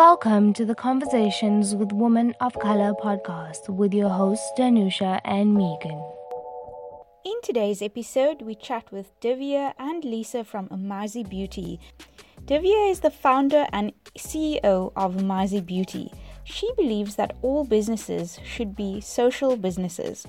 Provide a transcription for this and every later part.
Welcome to the Conversations with Women of Color podcast with your hosts Danusha and Megan. In today's episode, we chat with Divya and Lisa from Amazi Beauty. Divya is the founder and CEO of Amazi Beauty. She believes that all businesses should be social businesses.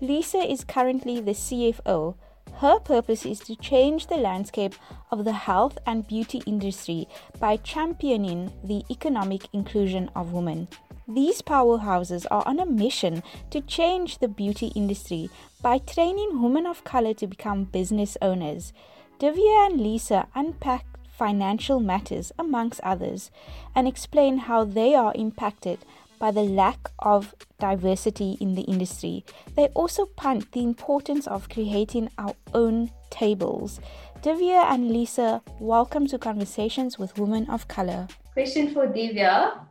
Lisa is currently the CFO her purpose is to change the landscape of the health and beauty industry by championing the economic inclusion of women. These powerhouses are on a mission to change the beauty industry by training women of color to become business owners. Divya and Lisa unpack financial matters, amongst others, and explain how they are impacted by the lack of diversity in the industry. They also punt the importance of creating our own tables. Divya and Lisa, welcome to Conversations with Women of Color. Question for Divya.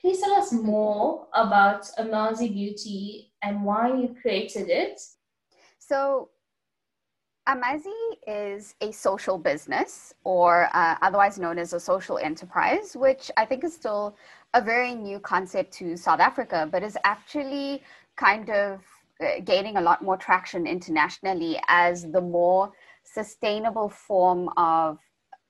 Please tell us more about Amazi Beauty and why you created it. So, Amazi is a social business, or uh, otherwise known as a social enterprise, which I think is still a very new concept to South Africa, but is actually kind of uh, gaining a lot more traction internationally as the more sustainable form of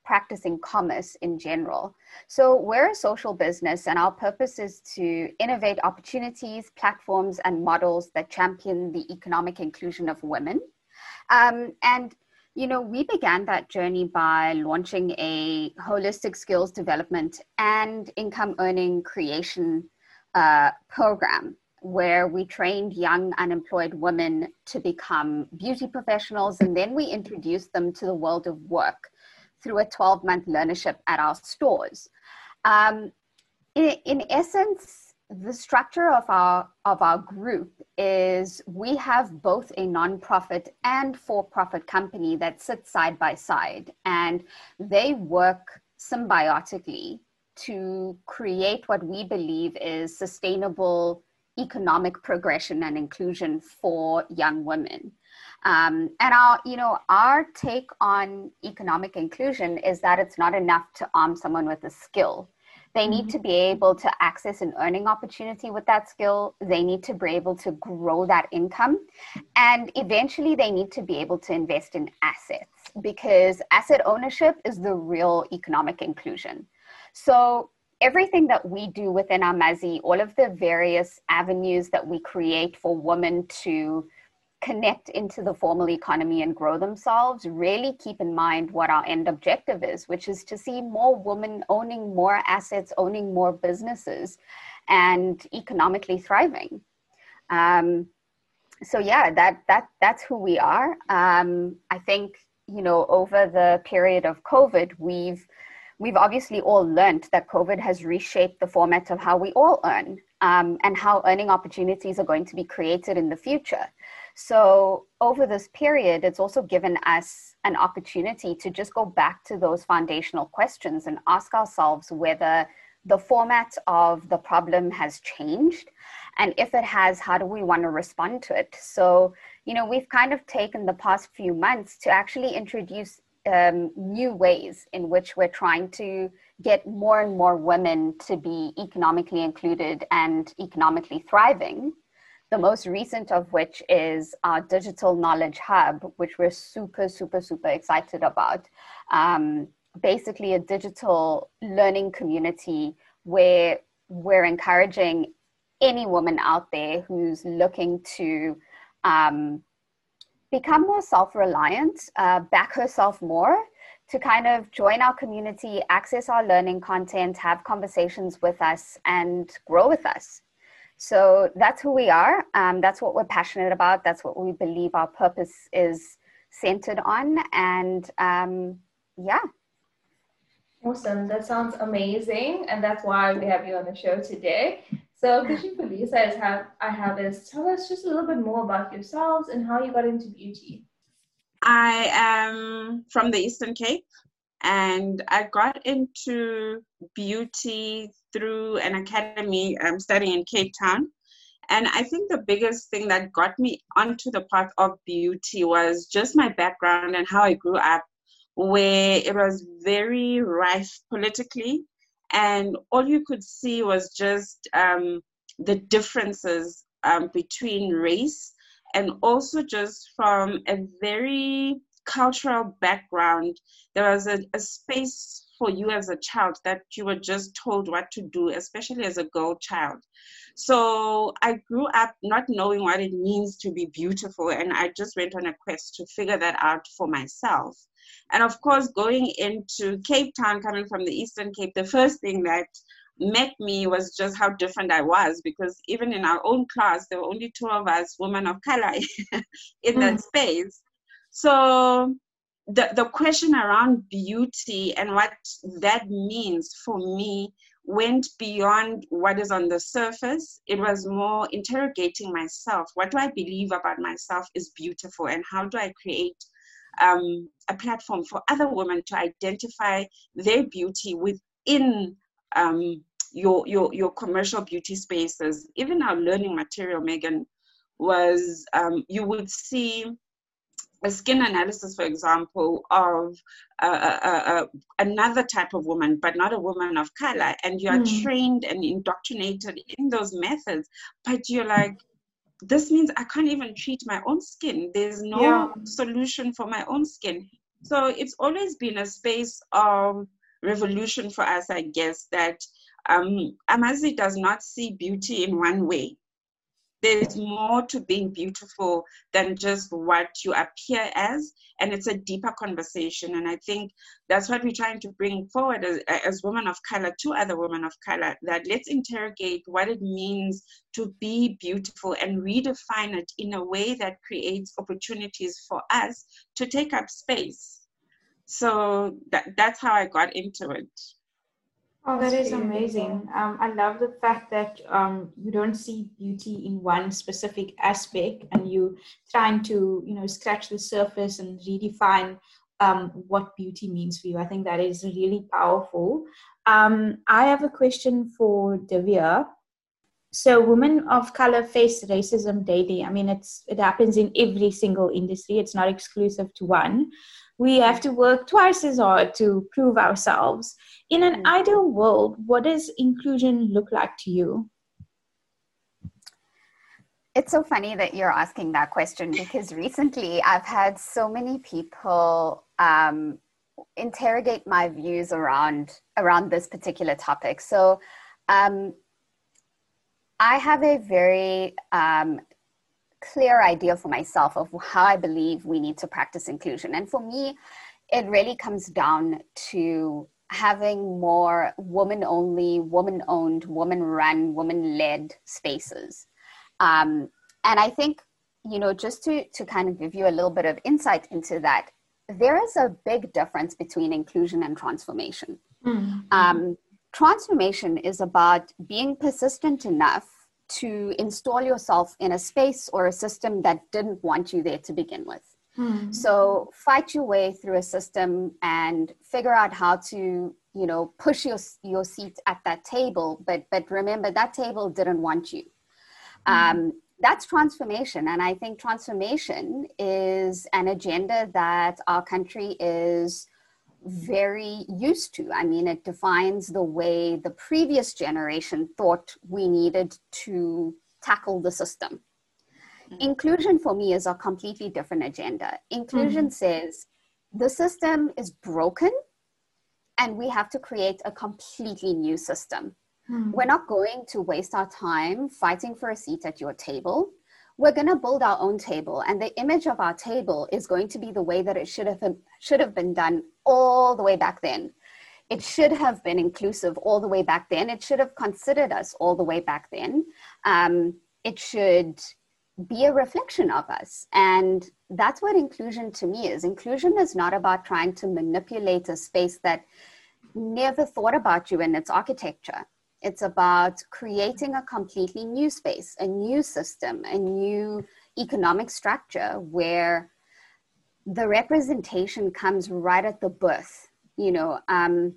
practicing commerce in general. So, we're a social business, and our purpose is to innovate opportunities, platforms, and models that champion the economic inclusion of women. Um, and you know, we began that journey by launching a holistic skills development and income earning creation uh, program where we trained young unemployed women to become beauty professionals and then we introduced them to the world of work through a 12 month learnership at our stores. Um, in, in essence, the structure of our of our group is we have both a nonprofit and for-profit company that sits side by side and they work symbiotically to create what we believe is sustainable economic progression and inclusion for young women. Um, and our you know our take on economic inclusion is that it's not enough to arm someone with a skill they need mm-hmm. to be able to access an earning opportunity with that skill. They need to be able to grow that income. And eventually, they need to be able to invest in assets because asset ownership is the real economic inclusion. So, everything that we do within Amazi, all of the various avenues that we create for women to connect into the formal economy and grow themselves, really keep in mind what our end objective is, which is to see more women owning more assets, owning more businesses, and economically thriving. Um, so yeah, that that that's who we are. Um, I think you know over the period of COVID, we've we've obviously all learned that COVID has reshaped the format of how we all earn um, and how earning opportunities are going to be created in the future. So, over this period, it's also given us an opportunity to just go back to those foundational questions and ask ourselves whether the format of the problem has changed. And if it has, how do we want to respond to it? So, you know, we've kind of taken the past few months to actually introduce um, new ways in which we're trying to get more and more women to be economically included and economically thriving the most recent of which is our digital knowledge hub, which we're super, super, super excited about. Um, basically, a digital learning community where we're encouraging any woman out there who's looking to um, become more self reliant, uh, back herself more, to kind of join our community, access our learning content, have conversations with us, and grow with us. So that's who we are. Um, that's what we're passionate about. That's what we believe our purpose is centered on. And um, yeah. Awesome. That sounds amazing. And that's why we have you on the show today. So, question for Lisa is have I have is tell us just a little bit more about yourselves and how you got into beauty. I am from the Eastern Cape and I got into beauty through an academy um, studying in Cape Town. And I think the biggest thing that got me onto the path of beauty was just my background and how I grew up, where it was very rife politically and all you could see was just um, the differences um, between race and also just from a very cultural background there was a, a space for you as a child that you were just told what to do especially as a girl child so i grew up not knowing what it means to be beautiful and i just went on a quest to figure that out for myself and of course, going into Cape Town, coming from the Eastern Cape, the first thing that met me was just how different I was because even in our own class, there were only two of us women of color in mm. that space. So the, the question around beauty and what that means for me went beyond what is on the surface. It was more interrogating myself. What do I believe about myself is beautiful, and how do I create um, a platform for other women to identify their beauty within um, your, your, your commercial beauty spaces. Even our learning material, Megan, was um, you would see a skin analysis, for example, of uh, uh, uh, another type of woman, but not a woman of color, and you are mm. trained and indoctrinated in those methods, but you're like, this means I can't even treat my own skin. There's no yeah. solution for my own skin. So it's always been a space of revolution for us, I guess, that um, Amazi does not see beauty in one way there's more to being beautiful than just what you appear as and it's a deeper conversation. And i think that's what we're trying to bring forward as, as women of color to other women of color that let's interrogate what it means to be beautiful and redefine it in a way that creates opportunities for us to take up space. So that, that's how i got into it Oh, that is amazing. Um, I love the fact that um, you don't see beauty in one specific aspect, and you trying to, you know, scratch the surface and redefine um, what beauty means for you. I think that is really powerful. Um, I have a question for Divya. So, women of color face racism daily. I mean, it's it happens in every single industry. It's not exclusive to one we have to work twice as hard to prove ourselves. In an mm-hmm. ideal world, what does inclusion look like to you? It's so funny that you're asking that question because recently I've had so many people um, interrogate my views around around this particular topic. So um, I have a very um, clear idea for myself of how I believe we need to practice inclusion. And for me, it really comes down to having more woman only, woman owned, woman run, woman led spaces. Um, and I think, you know, just to, to kind of give you a little bit of insight into that, there is a big difference between inclusion and transformation. Mm-hmm. Um, transformation is about being persistent enough to install yourself in a space or a system that didn't want you there to begin with. Mm. So fight your way through a system and figure out how to, you know, push your your seat at that table. But but remember that table didn't want you. Mm. Um, that's transformation, and I think transformation is an agenda that our country is very used to. I mean, it defines the way the previous generation thought we needed to tackle the system. Mm-hmm. Inclusion for me is a completely different agenda. Inclusion mm-hmm. says the system is broken and we have to create a completely new system. Mm-hmm. We're not going to waste our time fighting for a seat at your table we're going to build our own table and the image of our table is going to be the way that it should have should have been done all the way back then. It should have been inclusive all the way back then. It should have considered us all the way back then. Um, it should be a reflection of us. And that's what inclusion to me is. Inclusion is not about trying to manipulate a space that never thought about you in its architecture it's about creating a completely new space, a new system, a new economic structure where the representation comes right at the birth. You know, um,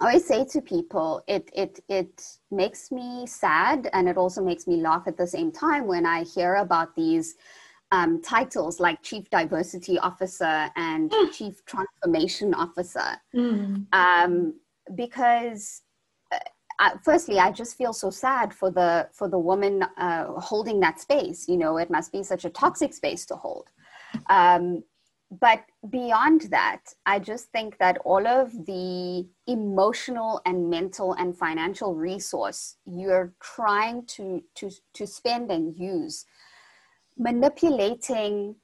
I always say to people, it it it makes me sad and it also makes me laugh at the same time when I hear about these um, titles like Chief Diversity Officer and mm. Chief Transformation Officer, mm. um, because Firstly, I just feel so sad for the for the woman uh, holding that space. You know, it must be such a toxic space to hold. Um, but beyond that, I just think that all of the emotional and mental and financial resource you're trying to to to spend and use manipulating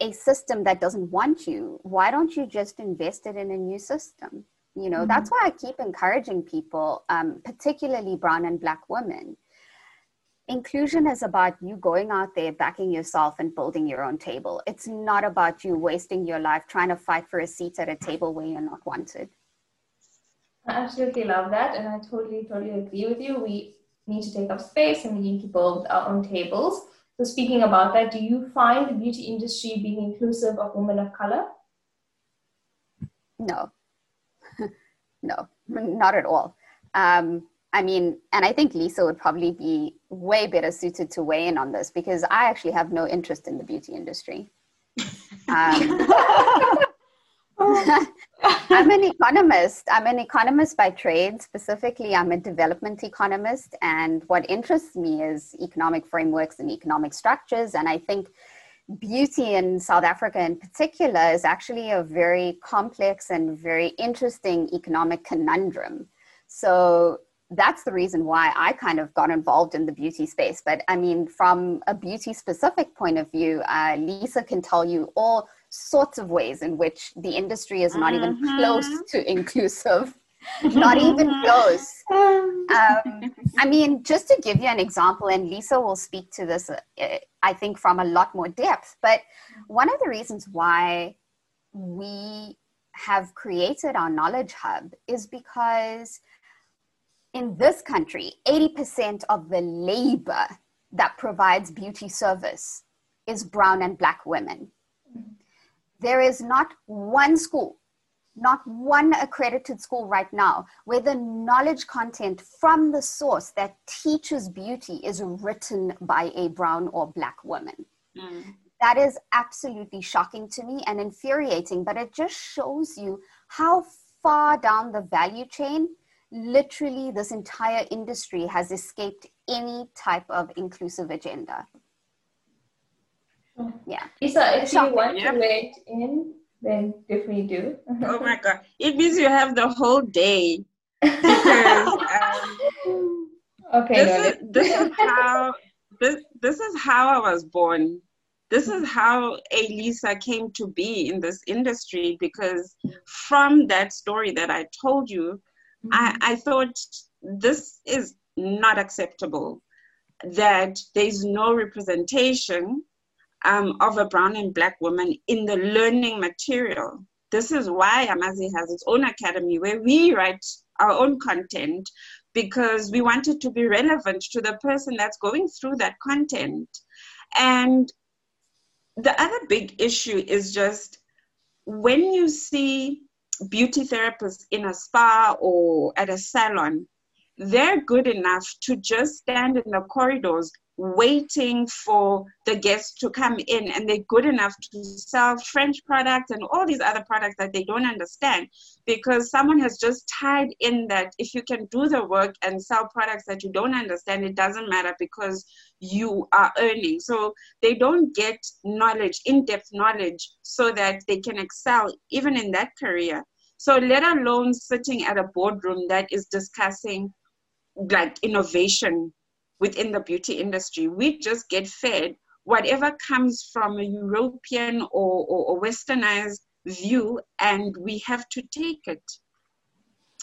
a system that doesn't want you, why don't you just invest it in a new system? You know, mm-hmm. that's why I keep encouraging people, um, particularly brown and black women. Inclusion is about you going out there, backing yourself, and building your own table. It's not about you wasting your life trying to fight for a seat at a table where you're not wanted. I absolutely love that. And I totally, totally agree with you. We need to take up space and we need to build our own tables. So, speaking about that, do you find the beauty industry being inclusive of women of color? No, no, not at all. Um, I mean, and I think Lisa would probably be way better suited to weigh in on this because I actually have no interest in the beauty industry. Um, I'm an economist. I'm an economist by trade. Specifically, I'm a development economist. And what interests me is economic frameworks and economic structures. And I think beauty in South Africa, in particular, is actually a very complex and very interesting economic conundrum. So that's the reason why I kind of got involved in the beauty space. But I mean, from a beauty specific point of view, uh, Lisa can tell you all sorts of ways in which the industry is not even mm-hmm. close to inclusive not even close um, i mean just to give you an example and lisa will speak to this uh, i think from a lot more depth. But mm-hmm. one of the reasons why we have created our knowledge hub is because in this country 80% of the labor that provides beauty service is brown and black women. Mm-hmm. There is not one school, not one accredited school right now where the knowledge content from the source that teaches beauty is written by a brown or black woman. Mm. That is absolutely shocking to me and infuriating, but it just shows you how far down the value chain literally this entire industry has escaped any type of inclusive agenda. Yeah. Lisa, if you want to wait in, then definitely do. oh my God. It means you have the whole day. Because, um, okay. This is, this is how this, this is how I was born. This is how Lisa came to be in this industry because from that story that I told you, mm-hmm. I, I thought this is not acceptable. That there's no representation um, of a brown and black woman in the learning material. This is why Amazi has its own academy where we write our own content because we want it to be relevant to the person that's going through that content. And the other big issue is just when you see beauty therapists in a spa or at a salon, they're good enough to just stand in the corridors waiting for the guests to come in and they're good enough to sell French products and all these other products that they don't understand because someone has just tied in that if you can do the work and sell products that you don't understand, it doesn't matter because you are earning. So they don't get knowledge, in depth knowledge, so that they can excel even in that career. So let alone sitting at a boardroom that is discussing like innovation within the beauty industry. We just get fed whatever comes from a European or, or, or westernized view, and we have to take it.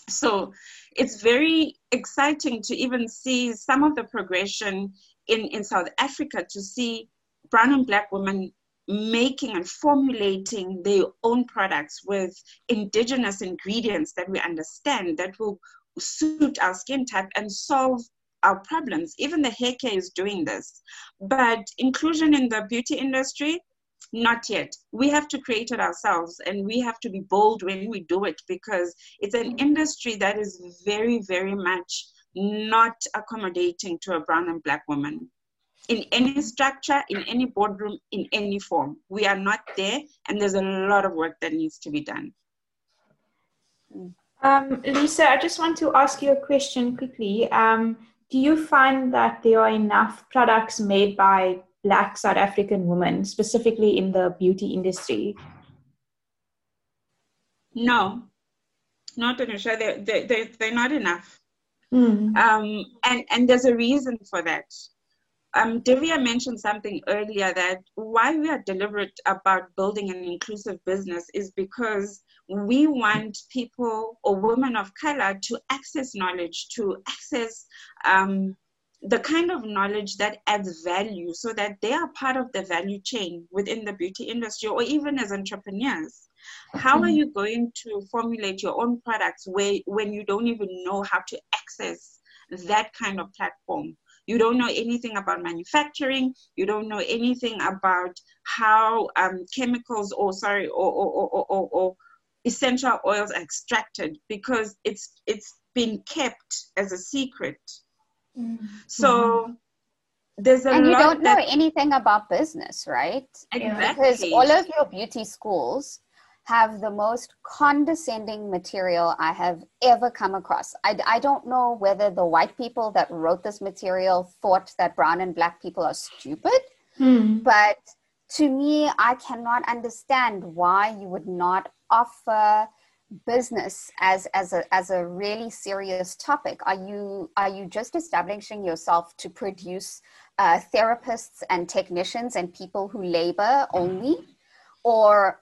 So it's very exciting to even see some of the progression in, in South Africa to see brown and black women making and formulating their own products with indigenous ingredients that we understand that will suit our skin type and solve our problems. Even the hair care is doing this. But inclusion in the beauty industry, not yet. We have to create it ourselves and we have to be bold when we do it because it's an industry that is very, very much not accommodating to a brown and black woman in any structure, in any boardroom, in any form. We are not there, and there's a lot of work that needs to be done. Um, Lisa, I just want to ask you a question quickly. Um, do you find that there are enough products made by Black South African women, specifically in the beauty industry? No, not Anusha. They're, they're, they're, they're not enough. Mm. Um, and, and there's a reason for that. Um, Divya mentioned something earlier that why we are deliberate about building an inclusive business is because we want people or women of color to access knowledge, to access um, the kind of knowledge that adds value so that they are part of the value chain within the beauty industry or even as entrepreneurs. How are you going to formulate your own products where, when you don't even know how to access that kind of platform? You don't know anything about manufacturing. You don't know anything about how um, chemicals or sorry or, or, or, or, or essential oils are extracted because it's it's been kept as a secret. Mm-hmm. So there's a and you don't know anything about business, right? Exactly. Because all of your beauty schools have the most condescending material I have ever come across. I, I don't know whether the white people that wrote this material thought that brown and black people are stupid, hmm. but to me, I cannot understand why you would not offer business as as a as a really serious topic are you are you just establishing yourself to produce uh, therapists and technicians and people who labor only or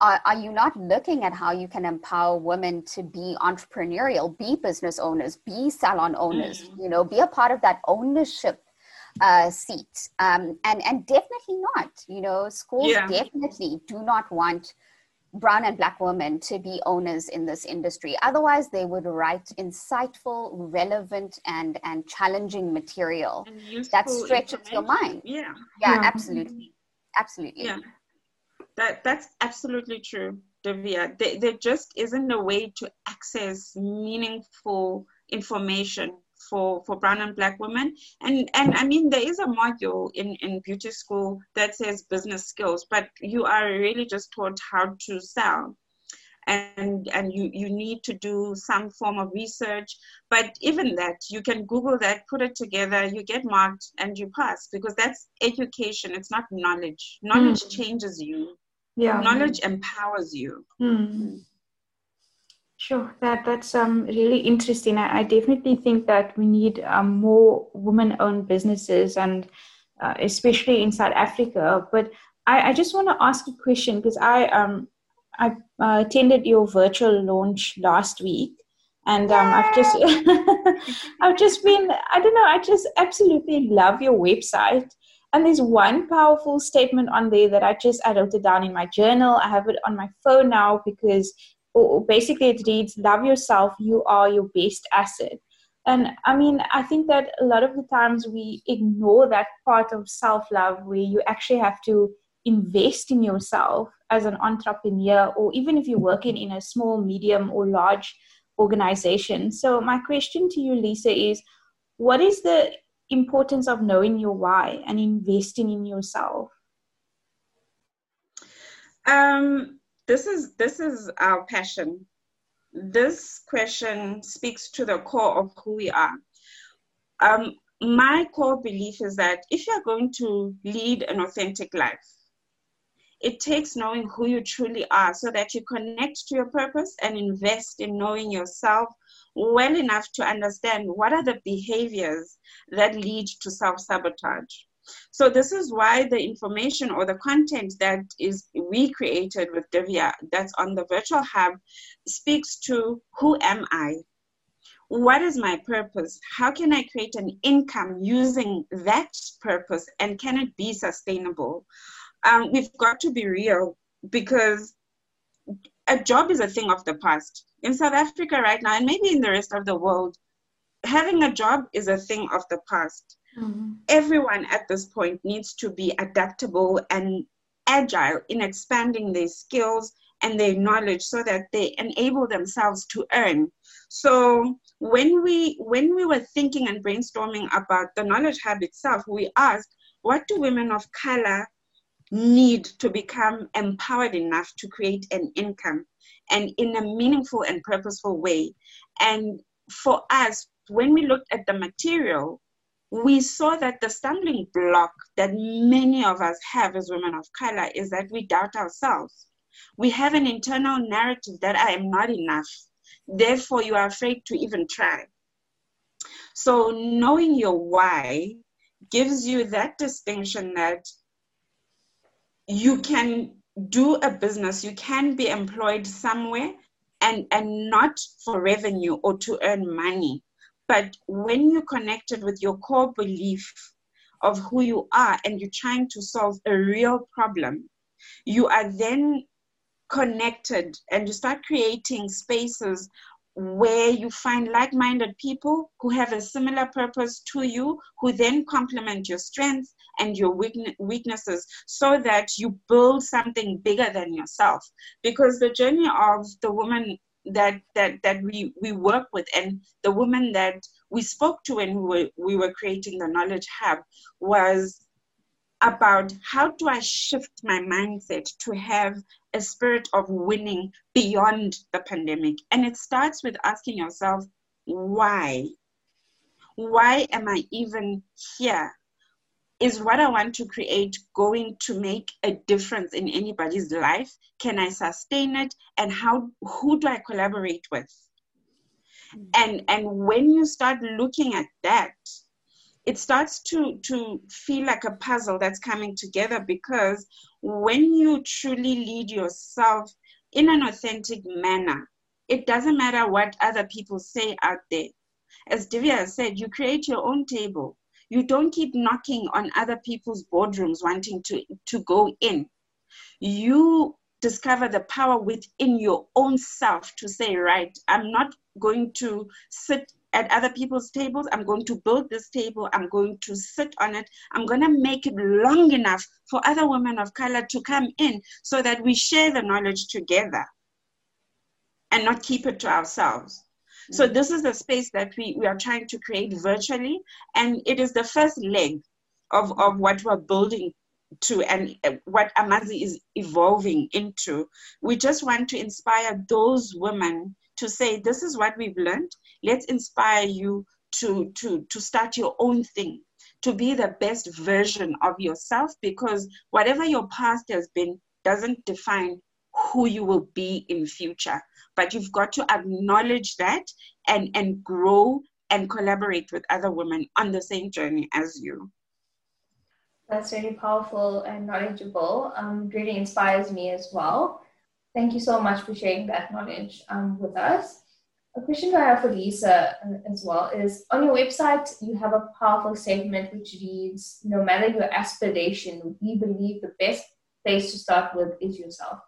are, are you not looking at how you can empower women to be entrepreneurial be business owners be salon owners mm-hmm. you know be a part of that ownership uh, seat um, and and definitely not you know schools yeah. definitely do not want brown and black women to be owners in this industry. Otherwise they would write insightful relevant and and challenging material. That stretches your mind. Yeah. yeah yeah. absolutely. Absolutely. Yeah. That that's absolutely true Divya. There, there just isn't a way to access meaningful information for for brown and black women. And and i mean there is a module in in beauty school that says business skills but you are really just taught how to sell. And and you you need to do some form of research. But even that you can google that put it together you get marked and you pass because that's education. It's not knowledge. Knowledge mm. changes you. Yeah. Knowledge empowers you. Mm. Sure, that that's um really interesting. I, I definitely think that we need um, more women-owned businesses, and uh, especially in South Africa. But I, I just want to ask a question because I um I uh, attended your virtual launch last week, and um, I've just I've just been I don't know I just absolutely love your website. And there's one powerful statement on there that I just I wrote it down in my journal. I have it on my phone now because basically it reads love yourself you are your best asset. And i mean i think that a lot of the times we ignore that part of self love where you actually have to invest in yourself as an entrepreneur or even if you're working in a small medium or large organization. So my question to you lisa is what is the importance of knowing your why and investing in yourself? Um this is this is our passion. This question speaks to the core of who we are. Um, my core belief is that if you're going to lead an authentic life it takes knowing who you truly are so that you connect to your purpose and invest in knowing yourself well enough to understand what are the behaviors that lead to self sabotage so this is why the information or the content that is we created with Divya that's on the virtual hub speaks to who am I? What is my purpose? How can I create an income using that purpose and can it be sustainable? Um, we've got to be real because a job is a thing of the past. In South Africa right now, and maybe in the rest of the world, having a job is a thing of the past. Mm-hmm. Everyone at this point needs to be adaptable and agile in expanding their skills and their knowledge so that they enable themselves to earn. So when we when we were thinking and brainstorming about the knowledge hub itself, we asked, what do women of color need to become empowered enough to create an income? and in a meaningful and purposeful way. And for us, when we looked at the material, we saw that the stumbling block that many of us have as women of color is that we doubt ourselves. We have an internal narrative that I am not enough. Therefore, you are afraid to even try. So, knowing your why gives you that distinction that you can do a business, you can be employed somewhere and, and not for revenue or to earn money. But when you're connected with your core belief of who you are and you're trying to solve a real problem, you are then connected and you start creating spaces where you find like minded people who have a similar purpose to you, who then complement your strengths and your weaknesses so that you build something bigger than yourself. Because the journey of the woman that that that we we work with and the woman that we spoke to when we were we were creating the knowledge hub was about how do I shift my mindset to have a spirit of winning beyond the pandemic. And it starts with asking yourself, why? Why am I even here? Is what I want to create going to make a difference in anybody's life? Can I sustain it? And how who do I collaborate with? Mm-hmm. And and when you start looking at that, it starts to to feel like a puzzle that's coming together because when you truly lead yourself in an authentic manner it doesn't matter what other people say out there as divya said you create your own table you don't keep knocking on other people's boardrooms wanting to to go in you discover the power within your own self to say right i'm not going to sit at other people's tables. I'm going to build this table. I'm going to sit on it. I'm going to make it long enough for other women of color to come in so that we share the knowledge together and not keep it to ourselves. So mm-hmm. this is the space that we, we are trying to create virtually, and it is the first leg of, of what we're building to and uh, what Amazi is evolving into. We just want to inspire those women to say, this is what we've learned. Let's inspire you to, to, to start your own thing, to be the best version of yourself, because whatever your past has been doesn't define who you will be in future. But you've got to acknowledge that and, and grow and collaborate with other women on the same journey as you. That's really powerful and knowledgeable. Um, really inspires me as well. Thank you so much for sharing that knowledge um, with us. A question I have for Lisa uh, as well is on your website, you have a powerful statement which reads No matter your aspiration, we believe the best place to start with is yourself.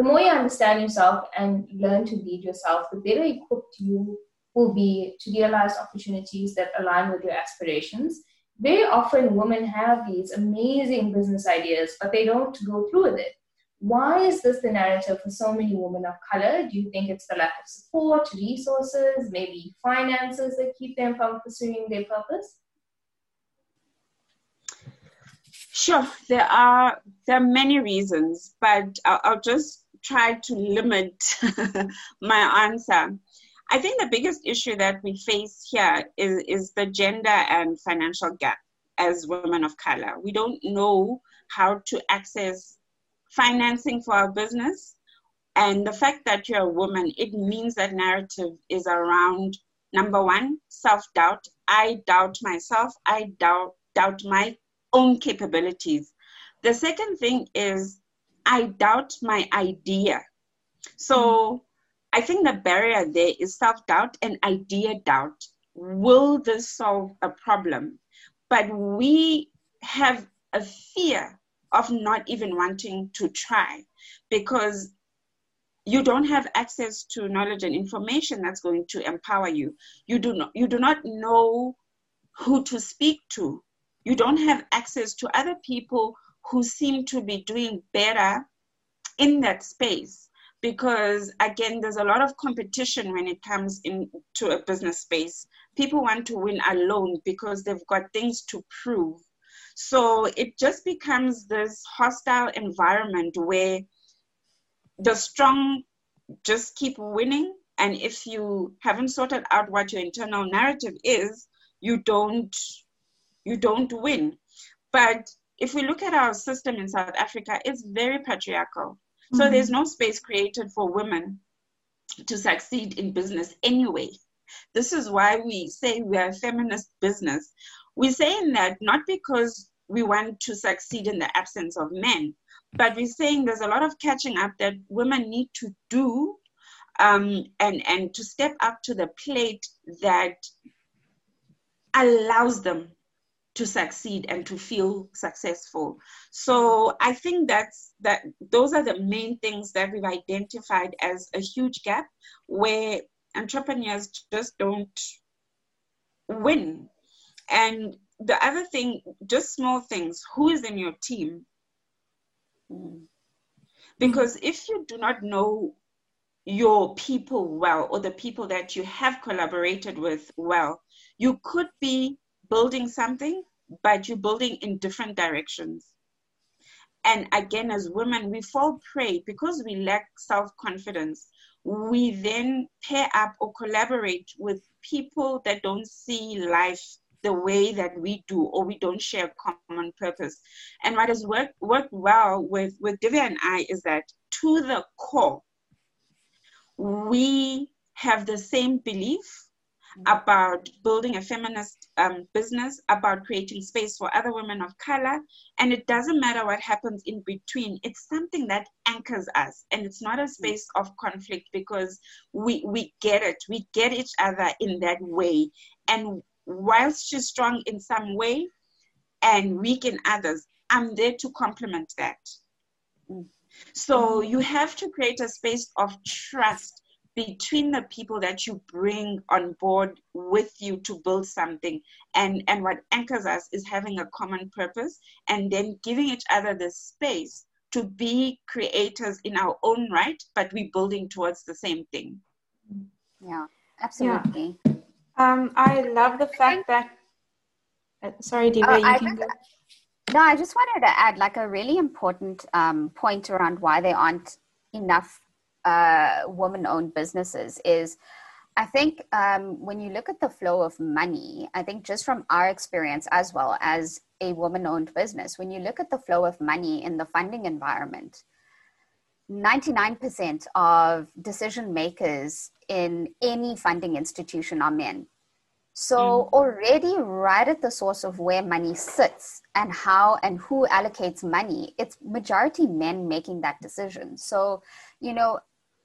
The more you understand yourself and learn to lead yourself, the better equipped you will be to realize opportunities that align with your aspirations. Very often, women have these amazing business ideas, but they don't go through with it why is this the narrative for so many women of color? Do you think it's the lack of support, resources, maybe finances that keep them from pursuing their purpose? Sure, there are there are many reasons, but I'll, I'll just try to limit my answer. I think the biggest issue that we face here is, is the gender and financial gap as women of color. We don't know how to access financing for our business. And the fact that you're a woman, it means that narrative is around number one, self doubt. I doubt myself, I doubt, doubt my own capabilities. The second thing is, I doubt my idea. So mm-hmm. I think the barrier there is self doubt and idea doubt. Will this solve a problem? But we have a fear of not even wanting to try because you don't have access to knowledge and information that's going to empower you you do not you do not know who to speak to you don't have access to other people who seem to be doing better in that space because again there's a lot of competition when it comes into a business space people want to win alone because they've got things to prove so it just becomes this hostile environment where the strong just keep winning. And if you haven't sorted out what your internal narrative is, you don't you don't win. But if we look at our system in South Africa, it's very patriarchal. Mm-hmm. So there's no space created for women to succeed in business anyway. This is why we say we are a feminist business. We're saying that not because we want to succeed in the absence of men, but we're saying there's a lot of catching up that women need to do um, and, and to step up to the plate that allows them to succeed and to feel successful. So I think that's that those are the main things that we've identified as a huge gap where entrepreneurs just don't win. And the other thing, just small things, who is in your team? Because if you do not know your people well or the people that you have collaborated with well, you could be building something, but you're building in different directions. And again, as women, we fall prey because we lack self confidence. We then pair up or collaborate with people that don't see life the way that we do, or we don't share a common purpose. And what has worked, worked well with, with Divya and I is that to the core, we have the same belief about building a feminist um, business, about creating space for other women of color. And it doesn't matter what happens in between, it's something that anchors us. And it's not a space of conflict because we, we get it. We get each other in that way. And whilst she's strong in some way and weak in others, I'm there to complement that. Mm. So you have to create a space of trust between the people that you bring on board with you to build something and and what anchors us is having a common purpose and then giving each other the space to be creators in our own right but we're building towards the same thing yeah absolutely yeah. um i love the fact that uh, sorry Divya, uh, you I can go. no i just wanted to add like a really important um, point around why there aren't enough uh, woman owned businesses is I think um, when you look at the flow of money, I think just from our experience as well as a woman owned business, when you look at the flow of money in the funding environment, 99% of decision makers in any funding institution are men. So, mm. already right at the source of where money sits and how and who allocates money, it's majority men making that decision. So, you know,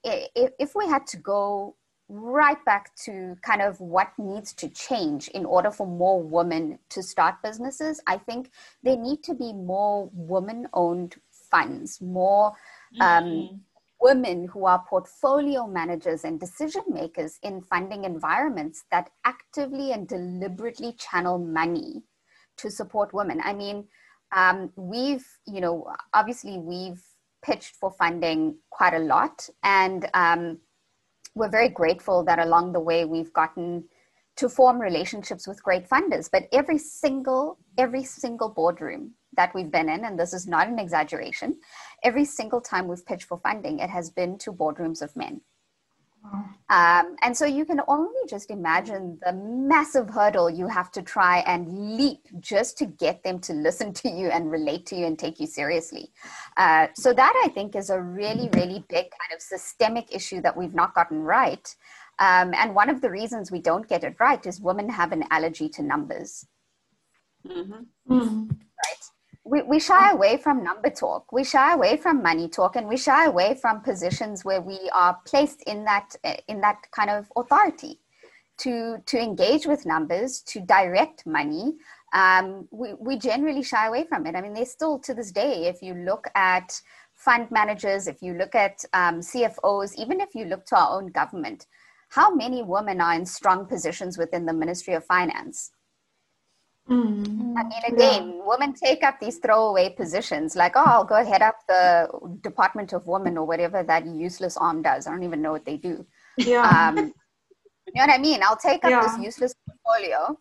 if, if we had to go right back to kind of what needs to change in order for more women to start businesses, I think there need to be more women owned funds, more um, mm-hmm. women who are portfolio managers and decision makers in funding environments that actively and deliberately channel money to support women. I mean, um, we've, you know, obviously we've pitched for funding quite a lot. And um, we're very grateful that along the way we've gotten to form relationships with great funders. But every single, every single boardroom that we've been in, and this is not an exaggeration, every single time we've pitched for funding, it has been to boardrooms of men. Um, and so you can only just imagine the massive hurdle you have to try and leap just to get them to listen to you and relate to you and take you seriously. Uh, so, that I think is a really, really big kind of systemic issue that we've not gotten right. Um, and one of the reasons we don't get it right is women have an allergy to numbers. Mm-hmm. Mm-hmm. Right? We, we shy away from number talk. We shy away from money talk and we shy away from positions where we are placed in that in that kind of authority. To to engage with numbers to direct money um, we, we generally shy away from it. I mean there's still to this day if you look at fund managers if you look at um, cfos even if you look to our own government how many women are in strong positions within the ministry of finance Mm, I mean, again, yeah. women take up these throwaway positions like, oh, I'll go head up the Department of Women or whatever that useless arm does. I don't even know what they do. Yeah. Um, you know what I mean? I'll take up yeah. this useless portfolio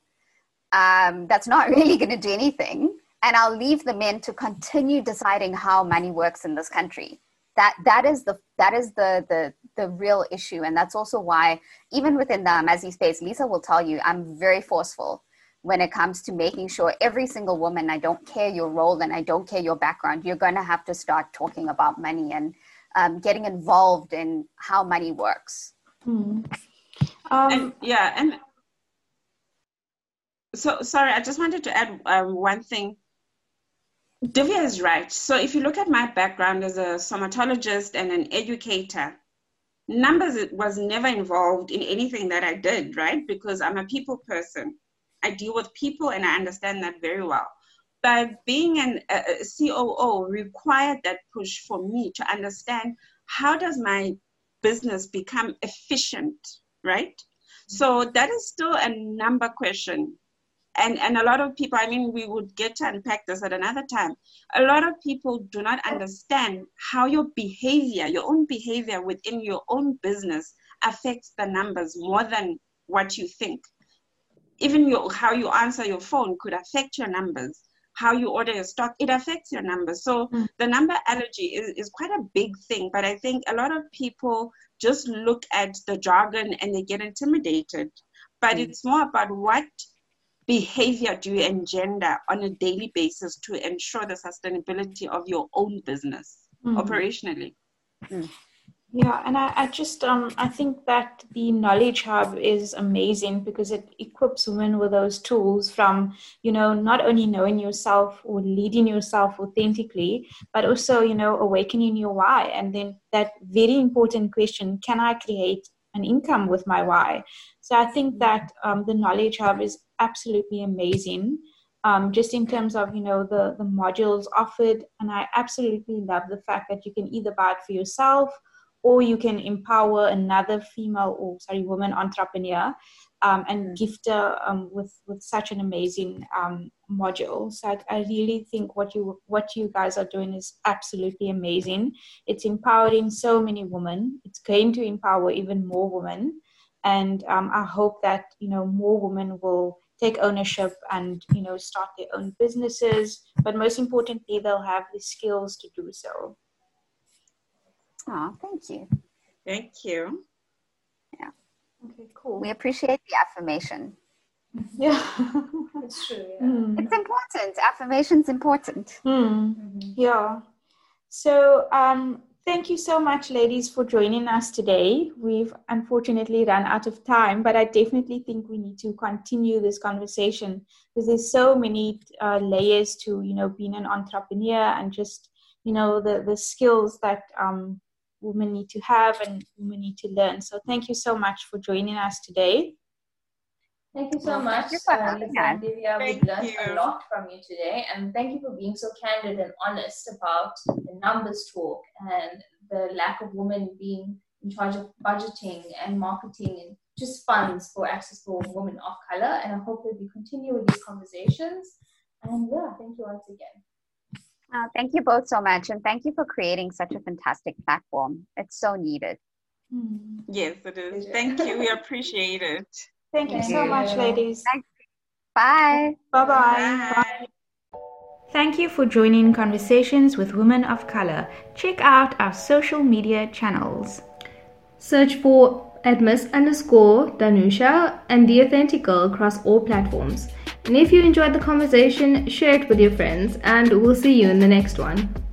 um, that's not really going to do anything. And I'll leave the men to continue deciding how money works in this country. That, that is the that is the, the the real issue. And that's also why, even within the Amazi space, Lisa will tell you, I'm very forceful when it comes to making sure every single woman, I don't care your role and I don't care your background, you're going to have to start talking about money and um, getting involved in how money works. Mm. Um, and, yeah, and so sorry, I just wanted to add um, one thing. Divya is right. So if you look at my background as a somatologist and an educator, numbers was never involved in anything that I did, right? Because I'm a people person. I deal with people and I understand that very well. But being an, a, a COO required that push for me to understand how does my business become efficient, right? So that is still a number question. And, and a lot of people, I mean, we would get to unpack this at another time. A lot of people do not understand how your behavior, your own behavior within your own business affects the numbers more than what you think even your, how you answer your phone could affect your numbers how you order your stock it affects your numbers so mm. the number allergy is, is quite a big thing but i think a lot of people just look at the jargon and they get intimidated but mm. it's more about what behavior do you engender on a daily basis to ensure the sustainability of your own business mm. operationally mm. Yeah, and I, I just um I think that the knowledge hub is amazing because it equips women with those tools from you know not only knowing yourself or leading yourself authentically, but also you know awakening your why, and then that very important question: Can I create an income with my why? So I think that um, the knowledge hub is absolutely amazing. Um, just in terms of you know the the modules offered, and I absolutely love the fact that you can either buy it for yourself or you can empower another female or sorry woman entrepreneur um, and gift her um, with with such an amazing um, module. So I, I, really think what you what you guys are doing is absolutely amazing. It's empowering so many women. It's going to empower even more women, and um, I hope that you know more women will take ownership and you know start their own businesses. But most importantly, they'll have the skills to do so. Oh, thank you. Thank you. Yeah. Okay, cool. We appreciate the affirmation. Yeah, it's true. Yeah. Mm. It's important. Affirmation's important. Mm. Mm-hmm. Yeah. So, um, thank you so much, ladies, for joining us today. We've unfortunately run out of time, but I definitely think we need to continue this conversation because there's so many uh, layers to, you know, being an entrepreneur and just, you know, the the skills that um, women need to have and women need to learn. So thank you so much for joining us today. Thank you so much, uh, Divya. We've learned you. a lot from you today, and thank you for being so candid and honest about the numbers talk and the lack of women being in charge of budgeting and marketing and just funds for access for women of color. And I hope that we continue with these conversations. And yeah, thank you once again. Uh, thank you both so much. And thank you for creating such a fantastic platform. It's so needed. Hmm. Yes, it is. Thank you. We appreciate it. Thank, thank you so much, ladies. Thanks. Bye. Bye-bye. Bye. Bye. Thank you for joining Conversations with Women of Color. Check out our social media channels. Search for at Miss underscore Danusha and The Authentic Girl across all platforms. And if you enjoyed the conversation, share it with your friends, and we'll see you in the next one.